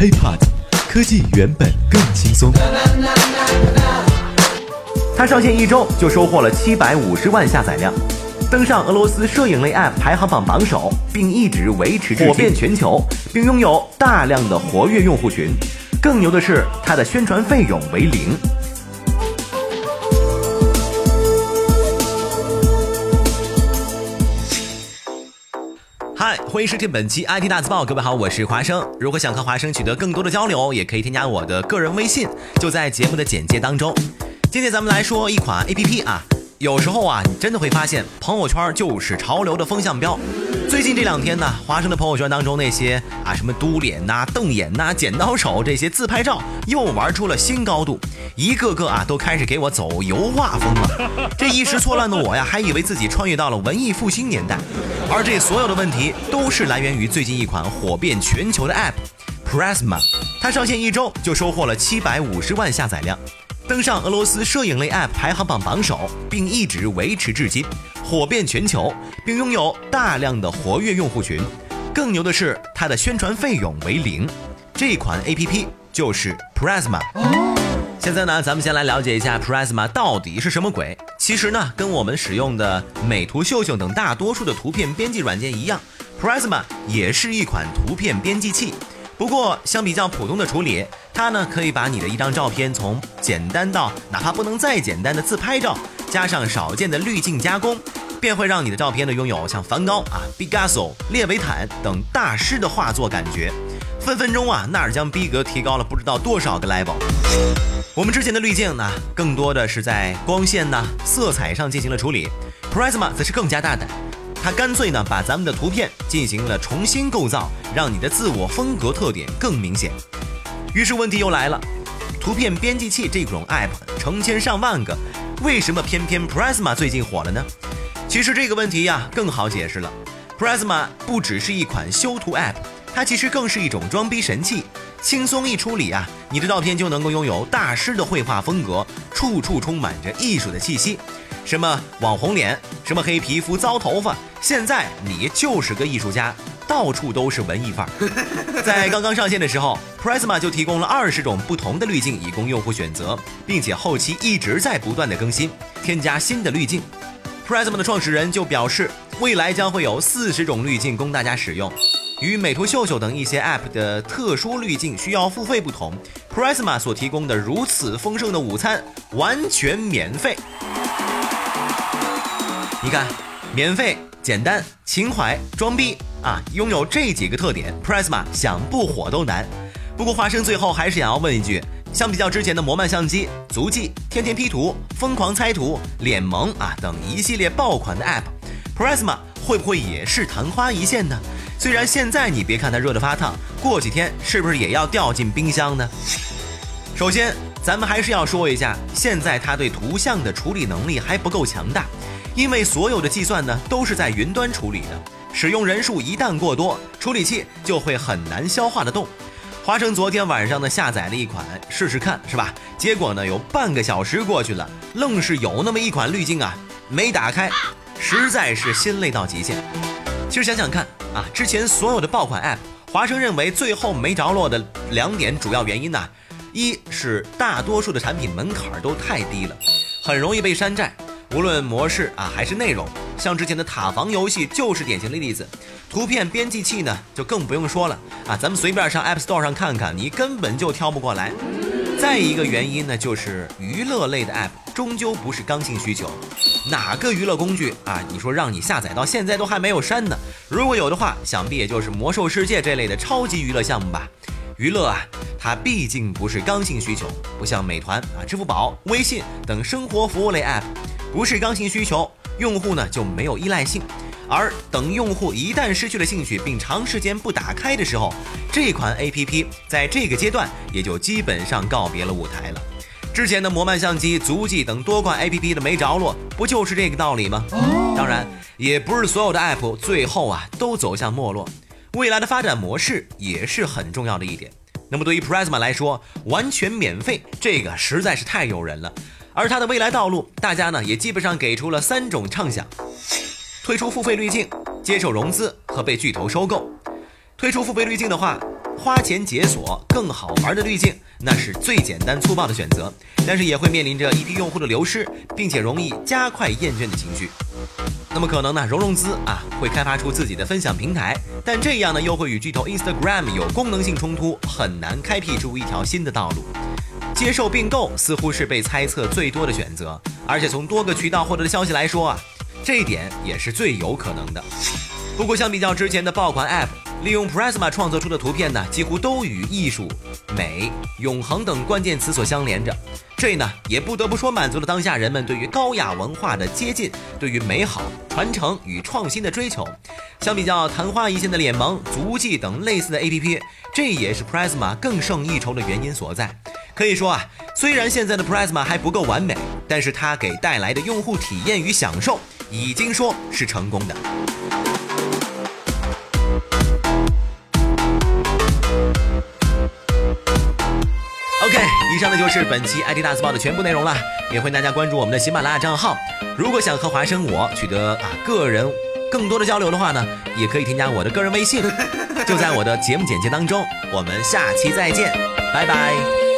HiPod，科技原本更轻松。它上线一周就收获了七百五十万下载量，登上俄罗斯摄影类 App 排行榜榜首，并一直维持火遍全球，并拥有大量的活跃用户群。更牛的是，它的宣传费用为零。嗨，欢迎收听本期 IT 大字报，各位好，我是华生。如果想和华生取得更多的交流，也可以添加我的个人微信，就在节目的简介当中。今天咱们来说一款 APP 啊，有时候啊，你真的会发现朋友圈就是潮流的风向标。最近这两天呢，华生的朋友圈当中那些啊什么嘟脸呐、瞪眼呐、剪刀手这些自拍照又玩出了新高度，一个个啊都开始给我走油画风了。这一时错乱的我呀，还以为自己穿越到了文艺复兴年代。而这所有的问题都是来源于最近一款火遍全球的 App Prisma，它上线一周就收获了七百五十万下载量。登上俄罗斯摄影类 App 排行榜榜首，并一直维持至今，火遍全球，并拥有大量的活跃用户群。更牛的是，它的宣传费用为零。这款 APP 就是 Prisma。现在呢，咱们先来了解一下 Prisma 到底是什么鬼。其实呢，跟我们使用的美图秀秀等大多数的图片编辑软件一样，Prisma 也是一款图片编辑器。不过，相比较普通的处理，它呢可以把你的一张照片从简单到哪怕不能再简单的自拍照，加上少见的滤镜加工，便会让你的照片呢拥有像梵高啊、毕加索、列维坦等大师的画作感觉，分分钟啊那儿将逼格提高了不知道多少个 level。我们之前的滤镜呢，更多的是在光线呢、色彩上进行了处理，Prisma 则是更加大胆。它干脆呢，把咱们的图片进行了重新构造，让你的自我风格特点更明显。于是问题又来了，图片编辑器这种 app 成千上万个，为什么偏偏 Prisma 最近火了呢？其实这个问题呀更好解释了，Prisma 不只是一款修图 app，它其实更是一种装逼神器。轻松一处理啊，你的照片就能够拥有大师的绘画风格，处处充满着艺术的气息。什么网红脸，什么黑皮肤、糟头发，现在你就是个艺术家，到处都是文艺范儿。在刚刚上线的时候，Prisma 就提供了二十种不同的滤镜以供用户选择，并且后期一直在不断的更新，添加新的滤镜。Prisma 的创始人就表示，未来将会有四十种滤镜供大家使用。与美图秀秀等一些 App 的特殊滤镜需要付费不同，Prisma 所提供的如此丰盛的午餐完全免费。你看，免费、简单、情怀、装逼啊，拥有这几个特点，Prisma 想不火都难。不过华生最后还是想要问一句：相比较之前的魔漫相机、足迹、天天 P 图、疯狂猜图、脸萌啊等一系列爆款的 App，Prisma 会不会也是昙花一现呢？虽然现在你别看它热得发烫，过几天是不是也要掉进冰箱呢？首先，咱们还是要说一下，现在它对图像的处理能力还不够强大。因为所有的计算呢都是在云端处理的，使用人数一旦过多，处理器就会很难消化得动。华生昨天晚上呢下载了一款试试看，是吧？结果呢有半个小时过去了，愣是有那么一款滤镜啊没打开，实在是心累到极限。其实想想看啊，之前所有的爆款 App，华生认为最后没着落的两点主要原因呢，一是大多数的产品门槛都太低了，很容易被山寨。无论模式啊还是内容，像之前的塔防游戏就是典型的例子。图片编辑器呢就更不用说了啊，咱们随便上 App Store 上看看，你根本就挑不过来。再一个原因呢，就是娱乐类的 App 终究不是刚性需求。哪个娱乐工具啊？你说让你下载到现在都还没有删呢？如果有的话，想必也就是魔兽世界这类的超级娱乐项目吧。娱乐啊，它毕竟不是刚性需求，不像美团啊、支付宝、微信等生活服务类 App。不是刚性需求，用户呢就没有依赖性，而等用户一旦失去了兴趣并长时间不打开的时候，这款 APP 在这个阶段也就基本上告别了舞台了。之前的魔漫相机、足迹等多款 APP 的没着落，不就是这个道理吗？当然，也不是所有的 App 最后啊都走向没落，未来的发展模式也是很重要的一点。那么对于 Prisma 来说，完全免费，这个实在是太诱人了。而它的未来道路，大家呢也基本上给出了三种畅想：退出付费滤镜、接受融资和被巨头收购。退出付费滤镜的话，花钱解锁更好玩的滤镜，那是最简单粗暴的选择，但是也会面临着一批用户的流失，并且容易加快厌倦的情绪。那么可能呢，融融资啊会开发出自己的分享平台，但这样呢又会与巨头 Instagram 有功能性冲突，很难开辟出一条新的道路。接受并购似乎是被猜测最多的选择，而且从多个渠道获得的消息来说啊，这一点也是最有可能的。不过相比较之前的爆款 App，利用 Prisma 创作出的图片呢，几乎都与艺术、美、永恒等关键词所相连着。这呢，也不得不说满足了当下人们对于高雅文化的接近，对于美好、传承与创新的追求。相比较昙花一现的脸萌、足迹等类似的 APP，这也是 Prisma 更胜一筹的原因所在。可以说啊，虽然现在的 Prisma 还不够完美，但是它给带来的用户体验与享受，已经说是成功的。OK，以上呢就是本期 IT 大字报的全部内容了，也欢迎大家关注我们的喜马拉雅账号。如果想和华生我取得啊个人更多的交流的话呢，也可以添加我的个人微信，就在我的节目简介当中。我们下期再见，拜拜。